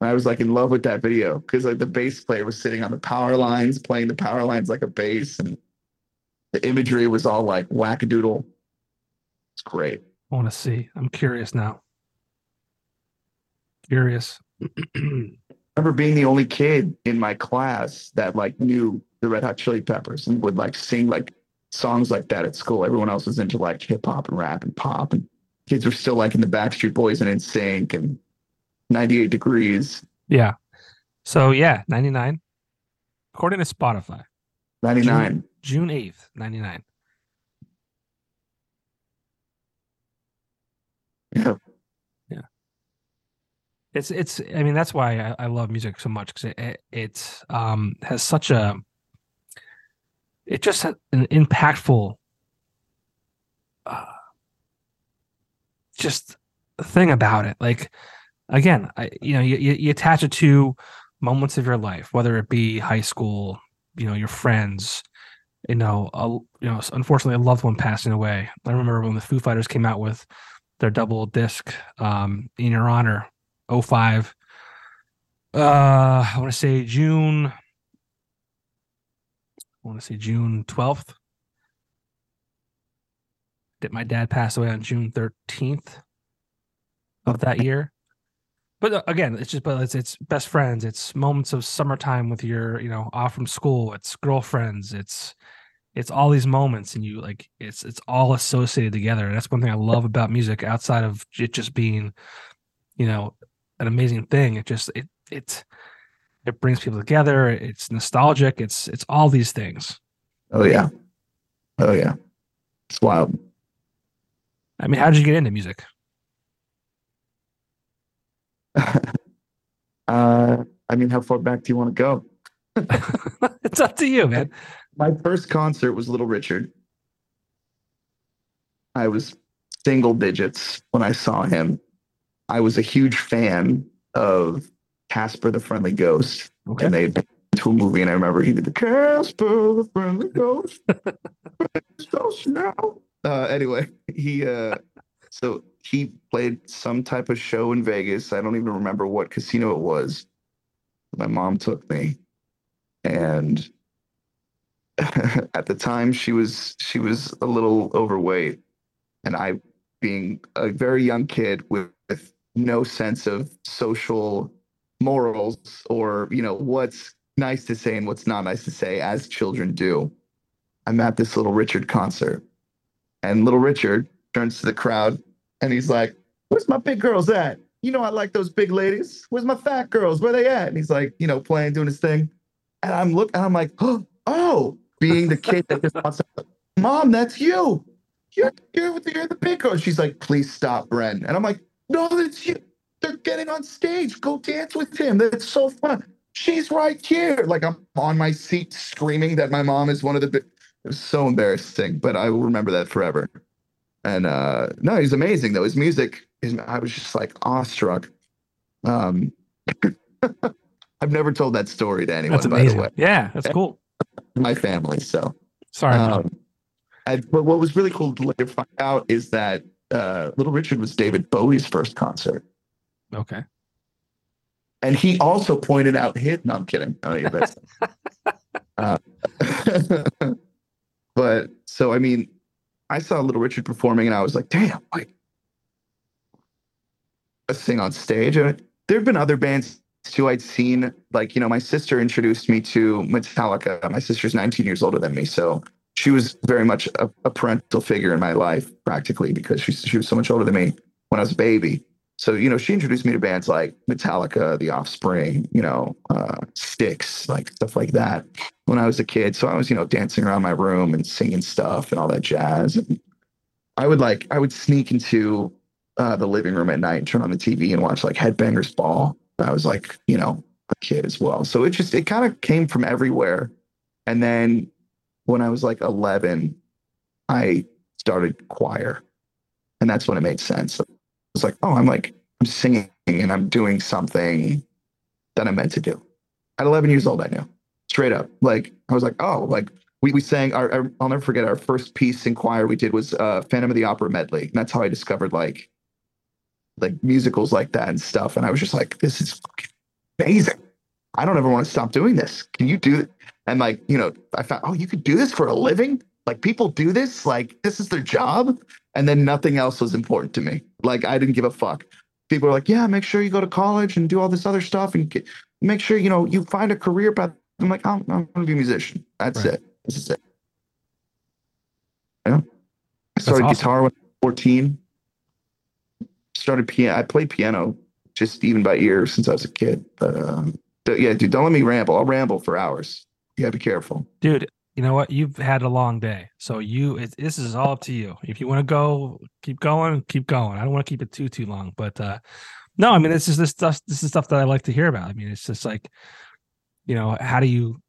I was like in love with that video because like the bass player was sitting on the power lines, playing the power lines like a bass, and the imagery was all like wackadoodle. It's great. I want to see. I'm curious now. Curious. I [clears throat] remember being the only kid in my class that like knew the Red Hot Chili Peppers and would like sing like songs like that at school. Everyone else was into like hip hop and rap and pop, and kids were still like in the Backstreet Boys and NSYNC and 98 Degrees. yeah. So yeah, 99. According to Spotify, 99. June 8th, 99. Yeah. It's it's I mean that's why I, I love music so much because it, it it um has such a it just an impactful uh, just thing about it. Like again I you know you, you you attach it to moments of your life whether it be high school you know your friends you know a, you know unfortunately a loved one passing away. I remember when the Foo Fighters came out with their double disc um in your honor 05 uh i want to say june i want to say june 12th did my dad pass away on june 13th of that year but uh, again it's just but it's it's best friends it's moments of summertime with your you know off from school it's girlfriends it's it's all these moments and you like it's it's all associated together and that's one thing i love about music outside of it just being you know an amazing thing. It just it it it brings people together. It's nostalgic. It's it's all these things. Oh, yeah. Oh, yeah. It's wild. I mean, how did you get into music? [laughs] uh, I mean, how far back do you want to go? [laughs] it's up to you, man. My first concert was Little Richard. I was single digits when I saw him. I was a huge fan of Casper the Friendly Ghost. Okay. And they to a movie, and I remember he did the Casper the Friendly Ghost. [laughs] Ghost now. Uh, anyway, he uh, so he played some type of show in Vegas. I don't even remember what casino it was. My mom took me, and [laughs] at the time she was she was a little overweight, and I, being a very young kid with, with no sense of social morals or you know what's nice to say and what's not nice to say as children do i'm at this little richard concert and little richard turns to the crowd and he's like where's my big girls at you know i like those big ladies where's my fat girls where they at and he's like you know playing doing his thing and i'm look and i'm like [gasps] oh being the kid that just wants to, [laughs] mom that's you you're, you're, with the, you're the big girl she's like please stop bren and i'm like no, that's you. They're getting on stage. Go dance with him. That's so fun. She's right here. Like I'm on my seat screaming that my mom is one of the. Bi- it was so embarrassing, but I will remember that forever. And uh no, he's amazing though. His music is. I was just like awestruck. Um, [laughs] I've never told that story to anyone. That's by the amazing. way, Yeah, that's cool. [laughs] my family. So Sorry. Um, and, but what was really cool to later find out is that uh, Little Richard was David Bowie's first concert, okay. and he also pointed out his. No, I'm kidding. Oh, yeah, that's, uh, [laughs] but so I mean, I saw Little Richard performing, and I was like, "Damn!" Like a sing on stage. There have been other bands too. I'd seen like you know, my sister introduced me to Metallica. My sister's 19 years older than me, so she was very much a, a parental figure in my life, practically because she she was so much older than me when I was a baby. So, you know, she introduced me to bands like Metallica, The Offspring, you know, uh, Styx, like stuff like that when I was a kid. So I was, you know, dancing around my room and singing stuff and all that jazz. And I would like, I would sneak into uh, the living room at night and turn on the TV and watch like Headbangers Ball. I was like, you know, a kid as well. So it just, it kind of came from everywhere. And then when I was like 11, I started choir. And that's when it made sense was like, oh, I'm like, I'm singing and I'm doing something that I'm meant to do. At 11 years old, I knew straight up. Like, I was like, oh, like we, we sang our, I'll never forget our first piece in choir we did was uh, Phantom of the Opera medley. And that's how I discovered like, like musicals like that and stuff. And I was just like, this is amazing. I don't ever want to stop doing this. Can you do it? And like, you know, I found, oh, you could do this for a living? Like people do this? Like this is their job? And then nothing else was important to me. Like I didn't give a fuck. People are like, yeah, make sure you go to college and do all this other stuff and get, make sure you know you find a career path. I'm like, I'm, I'm going to be a musician. That's right. it. This is it. Yeah. I started awesome. guitar when I was 14. Started piano. I played piano just even by ear since I was a kid. But um, yeah, dude, don't let me ramble. I'll ramble for hours. You gotta be careful, dude you know what? You've had a long day, so you it, this is all up to you. If you want to go, keep going, keep going. I don't want to keep it too too long, but uh no, I mean this is this stuff. This is stuff that I like to hear about. I mean, it's just like, you know, how do you?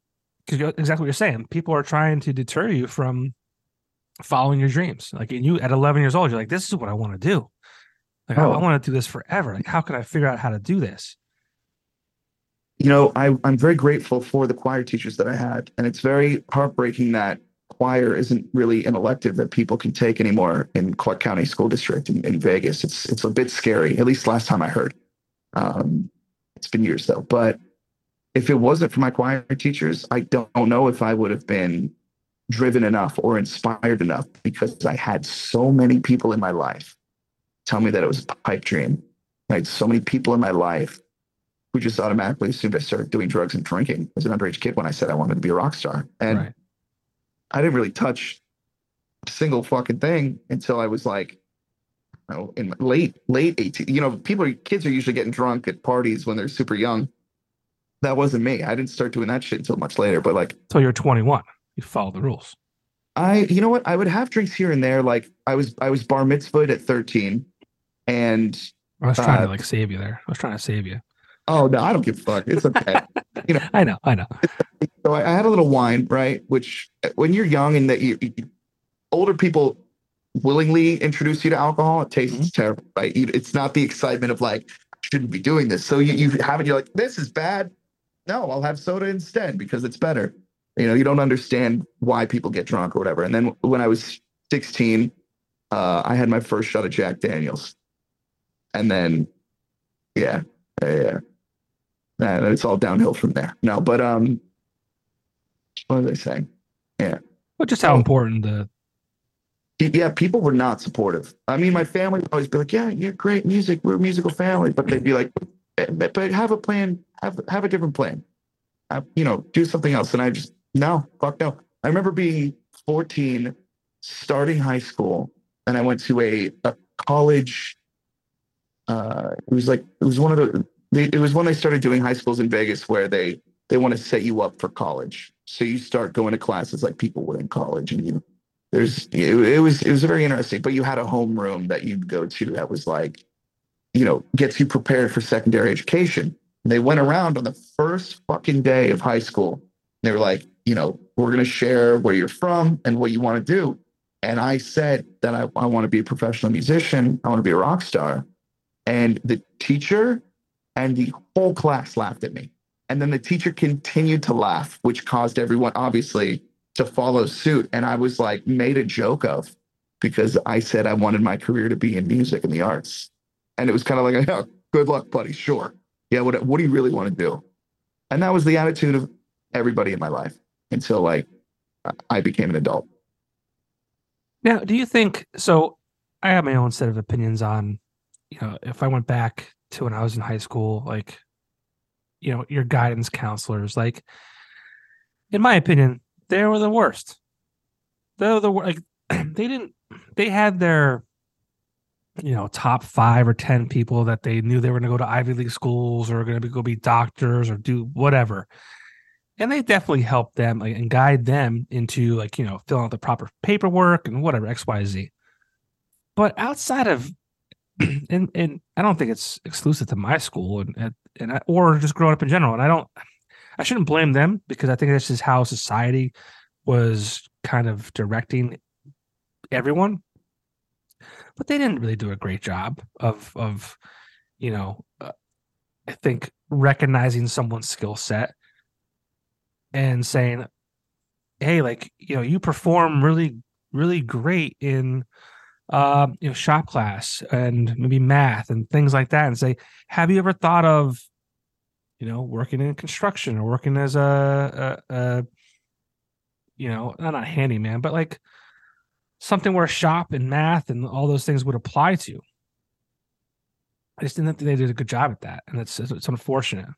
Because exactly what you're saying. People are trying to deter you from following your dreams. Like, and you at 11 years old, you're like, this is what I want to do. Like, oh. I, I want to do this forever. Like, how can I figure out how to do this? You know, I, I'm very grateful for the choir teachers that I had. And it's very heartbreaking that choir isn't really an elective that people can take anymore in Clark County School District in, in Vegas. It's it's a bit scary, at least last time I heard. Um, it's been years though. But if it wasn't for my choir teachers, I don't know if I would have been driven enough or inspired enough because I had so many people in my life tell me that it was a pipe dream. I had so many people in my life who just automatically assumed I started doing drugs and drinking as an underage kid when I said I wanted to be a rock star. And right. I didn't really touch a single fucking thing until I was like, you know, in late, late 18. You know, people, kids are usually getting drunk at parties when they're super young. That wasn't me. I didn't start doing that shit until much later. But like, so you're 21. You follow the rules. I, you know what? I would have drinks here and there. Like I was, I was bar mitzvahed at 13, and I was trying uh, to like save you there. I was trying to save you. Oh no, I don't give a fuck. It's okay. [laughs] you know, I know, I know. So I, I had a little wine, right? Which when you're young and that you, you older people willingly introduce you to alcohol, it tastes mm-hmm. terrible, right? It's not the excitement of like shouldn't be doing this. So you you have it. You're like, this is bad. No, I'll have soda instead because it's better. You know, you don't understand why people get drunk or whatever. And then when I was 16, uh, I had my first shot of Jack Daniels, and then yeah, yeah and it's all downhill from there. No, but um, what was I saying? Yeah. Well, just how important the. Yeah, people were not supportive. I mean, my family would always be like, "Yeah, you're great music. We're a musical family," but they'd be like, "But, but have a plan. Have have a different plan. Uh, you know, do something else." And I just no, fuck no. I remember being 14, starting high school, and I went to a, a college. Uh, it was like it was one of the it was when they started doing high schools in Vegas where they they want to set you up for college. So you start going to classes like people would in college, and you there's it, it was it was very interesting. But you had a homeroom that you'd go to that was like, you know, gets you prepared for secondary education. And they went around on the first fucking day of high school. They were like, you know, we're gonna share where you're from and what you want to do. And I said that I, I want to be a professional musician. I want to be a rock star. And the teacher and the whole class laughed at me. And then the teacher continued to laugh, which caused everyone obviously to follow suit. And I was like made a joke of because I said I wanted my career to be in music and the arts. And it was kind of like, [laughs] oh, good luck, buddy. Sure. Yeah. What, what do you really want to do? And that was the attitude of everybody in my life until like I became an adult. Now, do you think so? I have my own set of opinions on, you know, if I went back to when I was in high school, like, you know, your guidance counselors, like, in my opinion, they were the worst. They were the like, [clears throat] they didn't, they had their, you know, top five or 10 people that they knew they were going to go to Ivy League schools or going to go be doctors or do whatever. And they definitely helped them like, and guide them into like, you know, filling out the proper paperwork and whatever, X, Y, Z. But outside of, [clears throat] and, and I don't think it's exclusive to my school and, and, and or just growing up in general. And I don't, I shouldn't blame them because I think this is how society was kind of directing everyone but they didn't really do a great job of of you know uh, i think recognizing someone's skill set and saying hey like you know you perform really really great in uh, you know shop class and maybe math and things like that and say have you ever thought of you know working in construction or working as a, a, a you know not a handyman but like something where shop and math and all those things would apply to. I just didn't think they did a good job at that, and it's it's unfortunate.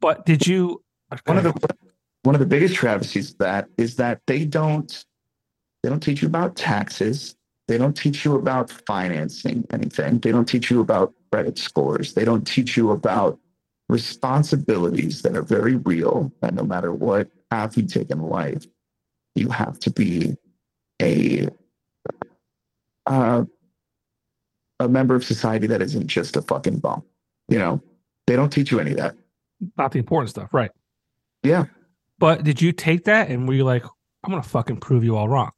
But did you? One of the one of the biggest travesties of that is that they don't they don't teach you about taxes. They don't teach you about financing anything. They don't teach you about credit scores. They don't teach you about responsibilities that are very real. That no matter what path you take in life, you have to be a uh, a member of society that isn't just a fucking bum. You know, they don't teach you any of that. Not the important stuff, right? Yeah. But did you take that and were you like, I'm gonna fucking prove you all wrong?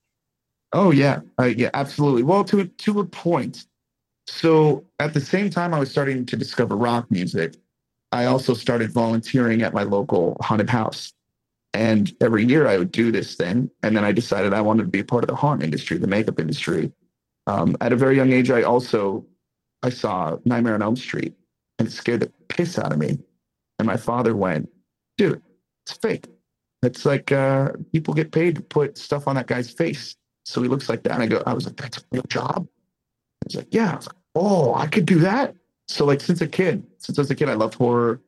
Oh yeah, uh, yeah, absolutely. Well, to to a point. So at the same time, I was starting to discover rock music. I also started volunteering at my local haunted house. And every year I would do this thing. And then I decided I wanted to be part of the haunt industry, the makeup industry. Um, at a very young age, I also I saw Nightmare on Elm Street, and it scared the piss out of me. And my father went, "Dude, it's fake. It's like uh, people get paid to put stuff on that guy's face, so he looks like that." And I go, "I was like, that's a real job." He's like, "Yeah." I was like, "Oh, I could do that." So like since a kid, since I was a kid, I loved horror,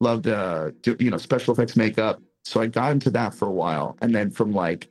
loved uh, do, you know special effects makeup. So I got into that for a while, and then from like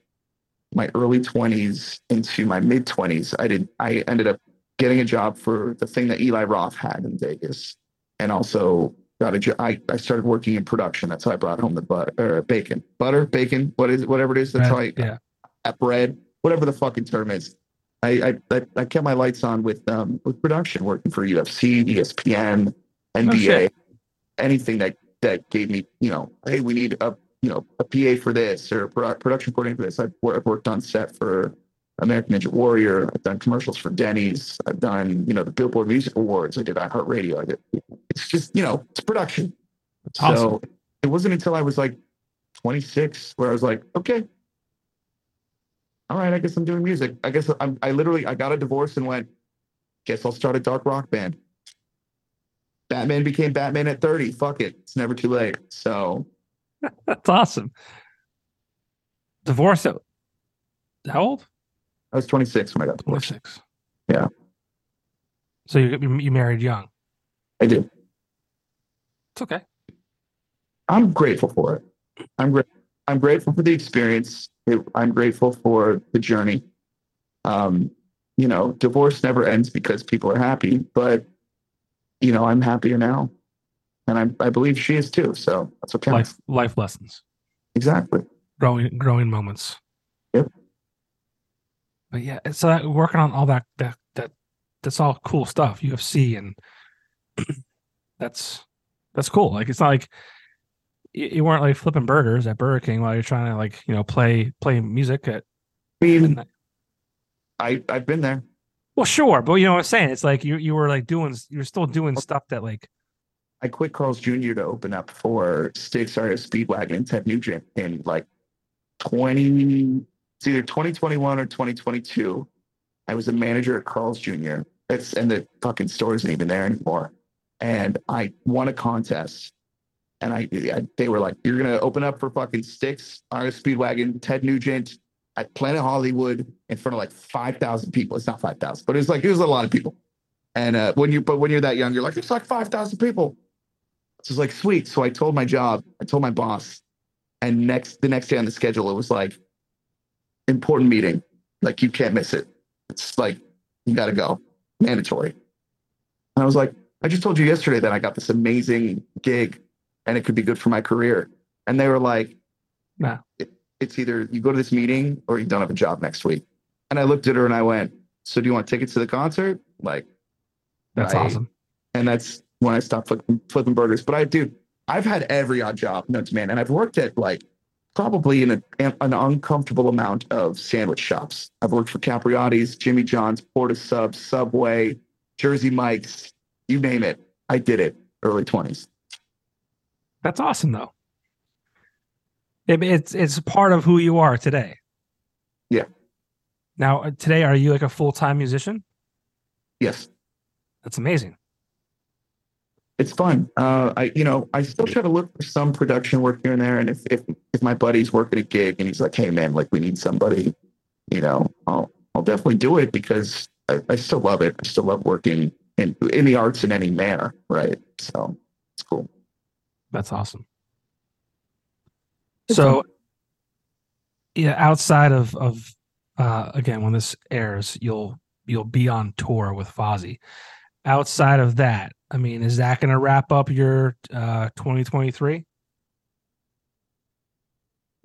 my early 20s into my mid 20s, I did I ended up getting a job for the thing that Eli Roth had in Vegas, and also got a job. I, I started working in production. That's how I brought home the butter, or bacon, butter, bacon, what is whatever it is. That's bread, how I yeah. at bread, whatever the fucking term is. I, I I kept my lights on with um with production, working for UFC, ESPN, NBA, oh, anything that that gave me, you know, hey, we need a you know, a PA for this or production coordinator for this. I've, I've worked on set for American Ninja Warrior. I've done commercials for Denny's. I've done, you know, the Billboard Music Awards. I did iHeartRadio. I did. It's just, you know, it's production. Awesome. So it wasn't until I was like 26 where I was like, okay, all right, I guess I'm doing music. I guess I'm, I literally, I got a divorce and went, guess I'll start a dark rock band. Batman became Batman at 30. Fuck it. It's never too late. So [laughs] That's awesome. Divorce at how old? I was 26 when I got divorced. 26. Yeah. So you you married young. I did. It's okay. I'm grateful for it. I'm great. I'm grateful for the experience. I'm grateful for the journey. Um, you know, divorce never ends because people are happy, but you know, I'm happier now and I, I believe she is too. So that's okay. Life life lessons. Exactly. Growing growing moments. Yep. But yeah, so uh, working on all that that that that's all cool stuff. UFC [clears throat] and that's that's cool. Like it's not like you weren't like flipping burgers at Burger King while you're trying to like you know play play music at. I mean, I I've been there. Well, sure, but you know what I'm saying. It's like you you were like doing you're still doing stuff that like I quit Carl's Jr. to open up for Styx REO Speedwagon and Ted Nugent in like 20, it's either 2021 or 2022. I was a manager at Carl's Jr. It's and the fucking store isn't even there anymore. And I won a contest. And I, I they were like, you're gonna open up for fucking Styx, REO Speedwagon, Ted Nugent at Planet Hollywood in front of like 5,000 people. It's not 5,000, but it was like, it was a lot of people. And uh, when you, but when you're that young, you're like, it's like 5,000 people. So it's like, sweet. So I told my job, I told my boss, and next the next day on the schedule, it was like important meeting. Like you can't miss it. It's like you gotta go. Mandatory. And I was like, I just told you yesterday that I got this amazing gig and it could be good for my career. And they were like, Nah. it, it's either you go to this meeting or you don't have a job next week. And I looked at her and I went, So do you want tickets to the concert? Like, That's awesome. and that's when I stopped flipping, flipping burgers. But I do, I've had every odd job known to man, and I've worked at like probably in a, an uncomfortable amount of sandwich shops. I've worked for Capriotti's, Jimmy John's, Port of Subs, Subway, Jersey Mike's, you name it. I did it early 20s. That's awesome though. It, it's it's part of who you are today. Yeah. Now uh, today, are you like a full time musician? Yes, That's amazing. it's fun. Uh, I, you know, I still try to look for some production work here and there. And if, if, if my buddy's working a gig and he's like, Hey man, like we need somebody, you know, I'll, I'll definitely do it because I, I still love it. I still love working in, in the arts in any manner. Right. So. That's awesome. It's so, fun. yeah, outside of of uh, again, when this airs, you'll you'll be on tour with Fozzy. Outside of that, I mean, is that going to wrap up your uh, 2023?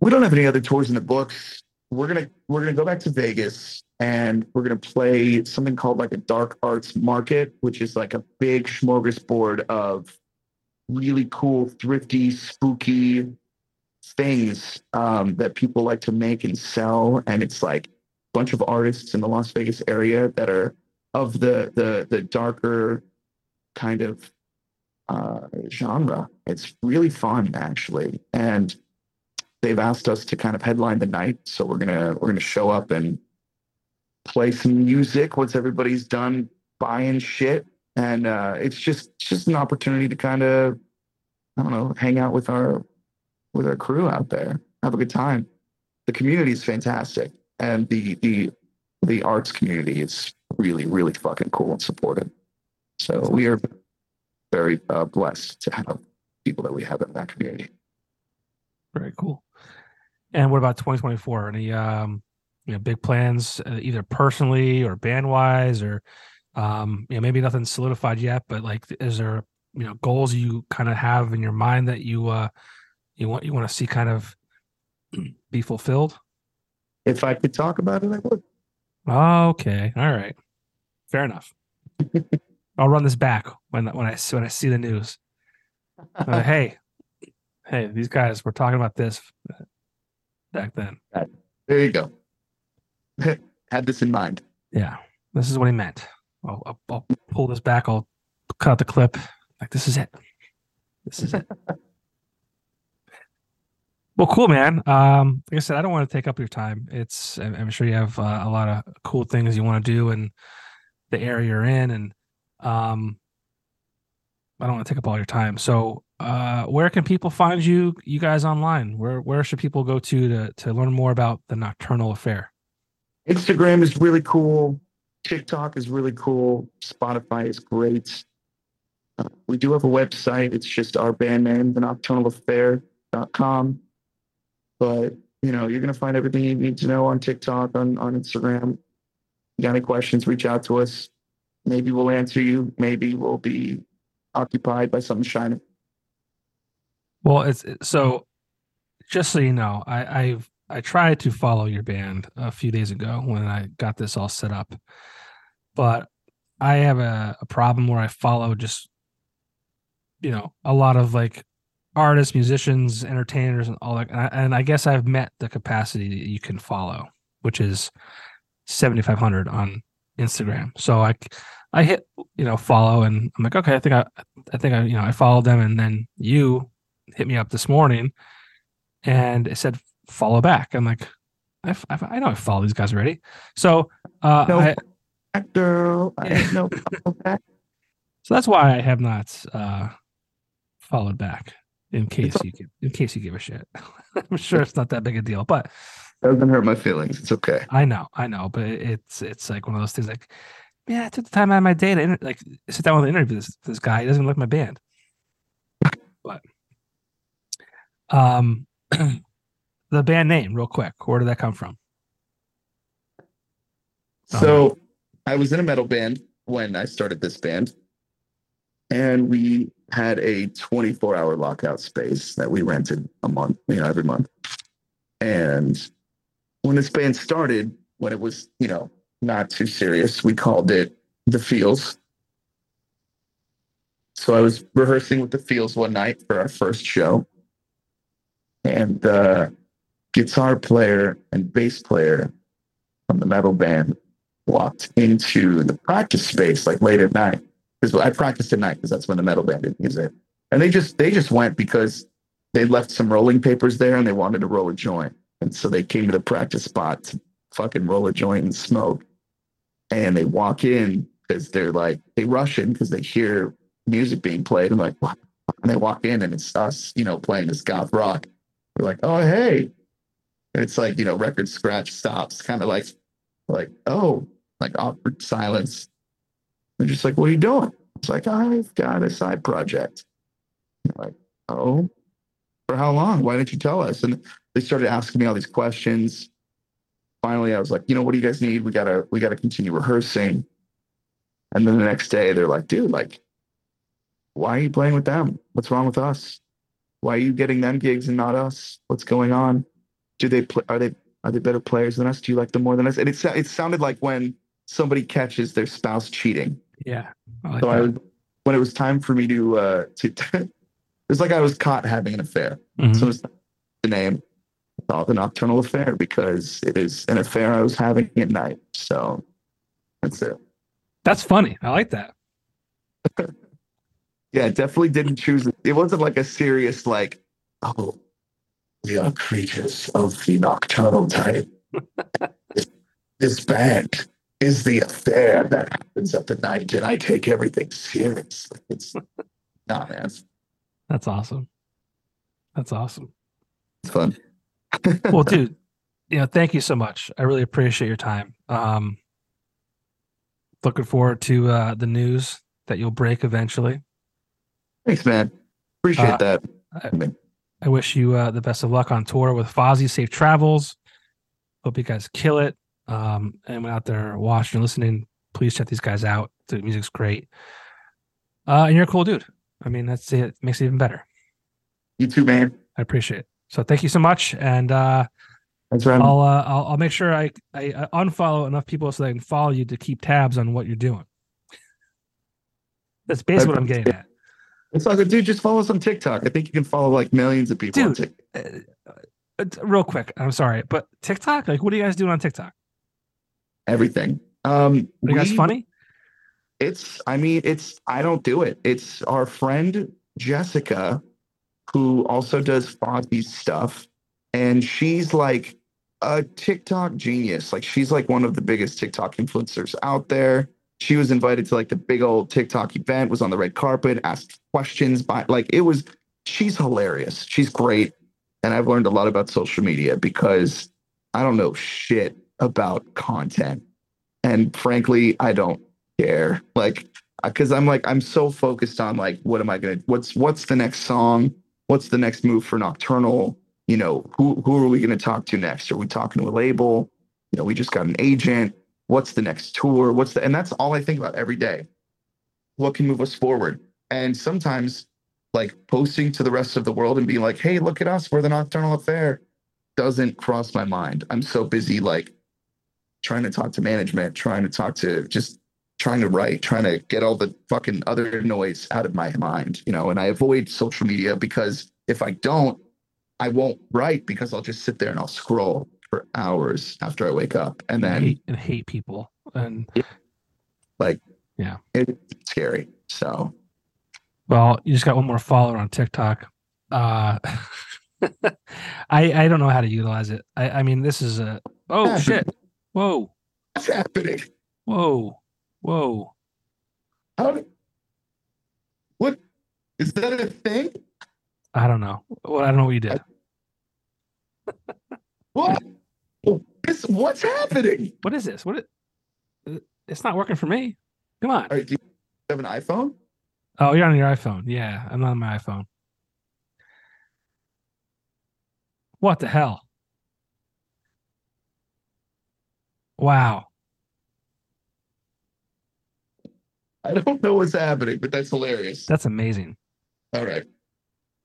we don't have any other tours in the books. We're gonna we're gonna go back to Vegas and we're gonna play something called like a dark arts market, which is like a big smorgasbord of really cool, thrifty, spooky things um, that people like to make and sell. And it's like a bunch of artists in the Las Vegas area that are of the the the darker kind of uh, genre. It's really fun actually, and they've asked us to kind of headline the night. So we're gonna we're gonna show up and play some music once everybody's done buying shit, and uh, it's just it's just an opportunity to kind of I don't know hang out with our with our crew out there, have a good time. The community is fantastic, and the the the arts community is really really fucking cool and supportive. So we are very uh, blessed to have people that we have in that community. Very cool. And what about 2024? Any um, you know, big plans, uh, either personally or band wise, or um, you know, maybe nothing solidified yet, but like, is there you know goals you kind of have in your mind that you uh you want you want to see kind of [clears throat] be fulfilled? If I could talk about it, I would. Okay, all right, fair enough. [laughs] I'll run this back when when I when I see the news. Uh, [laughs] hey, hey, these guys were talking about this back then. There you go. [laughs] Had this in mind. Yeah, this is what he meant. I'll, I'll, I'll pull this back. I'll cut out the clip. Like this is it. This is it. [laughs] well, cool, man. Um, like I said, I don't want to take up your time. It's I'm, I'm sure you have uh, a lot of cool things you want to do in the area you're in, and um, I don't want to take up all your time. So, uh, where can people find you, you guys online? Where where should people go to to to learn more about the Nocturnal Affair? Instagram is really cool. TikTok is really cool. Spotify is great. Uh, we do have a website. It's just our band name, the nocturnalaffair.com. But, you know, you're going to find everything you need to know on TikTok, on, on Instagram. You got any questions, reach out to us. Maybe we'll answer you. Maybe we'll be occupied by something shiny. Well, it's so. Just so you know, I, I've I tried to follow your band a few days ago when I got this all set up, but I have a, a problem where I follow just you know a lot of like artists, musicians, entertainers, and all that. And I, and I guess I've met the capacity that you can follow, which is seventy five hundred on Instagram. So I I hit you know follow, and I'm like, okay, I think I I think I you know I followed them, and then you hit me up this morning and it said follow back. I'm like, I I know I follow these guys already. So, uh. I, That girl, I Yeah. know. [laughs] that. so that's why I have not uh, followed back. In case you give, in case you give a shit, [laughs] I'm sure it's not that big a deal. But Doesn't hurt my feelings. It's okay. I know, I know. But it's it's like one of those things. Like, yeah, I took the time out of my day to inter- like sit down with an interview this this guy. He doesn't even like my band. But um, [clears throat] the band name, real quick. Where did that come from? So I was in a metal band when I started this band. and we had a 24 hour lockout space that we rented a month, you know, every month. And when this band started, when it was, you know, not too serious, we called it the Feels. So I was rehearsing with the Feels one night for our first show. And the guitar player and bass player from the metal band walked into the practice space like late at night because I practiced at night because that's when the metal band did music. And they just they just went because they left some rolling papers there and they wanted to roll a joint. And so they came to the practice spot to fucking roll a joint and smoke. And they walk in because they're like they rush in because they hear music being played and like what? And they walk in and it's us, you know, playing this goth rock. We're like, oh hey. And it's like, you know, record scratch stops, kind of like like, oh, like awkward silence. They're just like, what are you doing? It's like, I've got a side project. like, oh, for how long? Why didn't you tell us? And they started asking me all these questions. Finally, I was like, you know, what do you guys need? We gotta, we gotta continue rehearsing. And then the next day, they're like, dude, like, why are you playing with them? What's wrong with us? Why are you getting them gigs and not us? What's going on? Do they play? Are they are they better players than us? Do you like them more than us? And it it sounded like when somebody catches their spouse cheating. Yeah. I like so that. I when it was time for me to uh to [laughs] it was like I was caught having an affair. Mm-hmm. So it's the name called the nocturnal affair because it is an affair I was having at night. So that's it. That's funny. I like that. [laughs] yeah, definitely didn't choose it. It wasn't like a serious like, oh, we are creatures of the nocturnal type. [laughs] this, this band is the affair that happens at the night, and I take everything seriously. It's [laughs] nah, man. That's awesome. That's awesome. It's fun. [laughs] well, dude, you know, thank you so much. I really appreciate your time. Um, looking forward to uh, the news that you'll break eventually. Thanks, man. Appreciate uh, that. I, I, wish you uh, the best of luck on tour with Fozzy. Safe travels. Hope you guys kill it. Um, anyone out there watching and listening, please check these guys out. The music's great. Uh, and you're a cool dude. I mean, that's it. Makes it even better. You too, man. I appreciate it. So thank you so much. And uh, Thanks, right. I'll, uh, I'll I'll make sure I, I unfollow enough people so they can follow you to keep tabs on what you're doing. That's basically what I'm getting at. It's like, dude, just follow us on TikTok. I think you can follow like millions of people. Dude, uh, uh, real quick, I'm sorry, but TikTok, like, what are you guys doing on TikTok? Everything. Um, Are you guys we, funny? It's, I mean, it's, I don't do it. It's our friend Jessica, who also does Fozzy's stuff. And she's like a TikTok genius. Like, she's like one of the biggest TikTok influencers out there. She was invited to like the big old TikTok event, was on the red carpet, asked questions by like, it was, she's hilarious. She's great. And I've learned a lot about social media because I don't know shit about content. And frankly, I don't care. Like, uh, because I'm like, I'm so focused on like, what am I gonna? What's what's the next song? What's the next move for Nocturnal? You know, who who are we gonna talk to next? Are we talking to a label? You know, we just got an agent. What's the next tour? What's the and that's all I think about every day. What can move us forward? And sometimes like posting to the rest of the world and being like, hey, look at us, we're the Nocturnal Affair doesn't cross my mind. I'm so busy like trying to talk to management, trying to talk to just trying to write, trying to get all the fucking other noise out of my mind, you know, and I avoid social media because if I don't, I won't write because I'll just sit there and I'll scroll for hours after I wake up and then hate, and hate people and like yeah, it's scary. So well, you just got one more follower on TikTok. Uh [laughs] I I don't know how to utilize it. I I mean this is a oh shit. Whoa. What's happening? Whoa. Whoa. How did, what is that a thing? I don't know. Well, I don't know what you did. what? Oh, this, what's happening? What is this? What? Uh, it's not working for me. Come on. Right, do you have an iPhone? Oh, you're on your iPhone. Yeah, I'm on my iPhone. What the hell? Wow. I don't know what's happening, but that's hilarious. That's amazing. All right.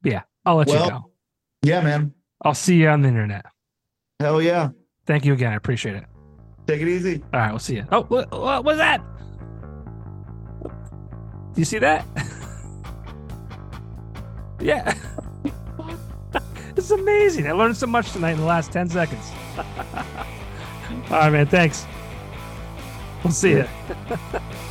Yeah, I'll let Well- you go. Yeah, man. I'll see you on the internet. Hell yeah. Thank you again. I appreciate it. Take it easy. All right, we'll see you. Oh, what, what was that? Do you see that? [laughs] yeah. [laughs] this is amazing. I learned so much tonight in the last 10 seconds. [laughs] All right, man. Thanks. We'll see you. [laughs]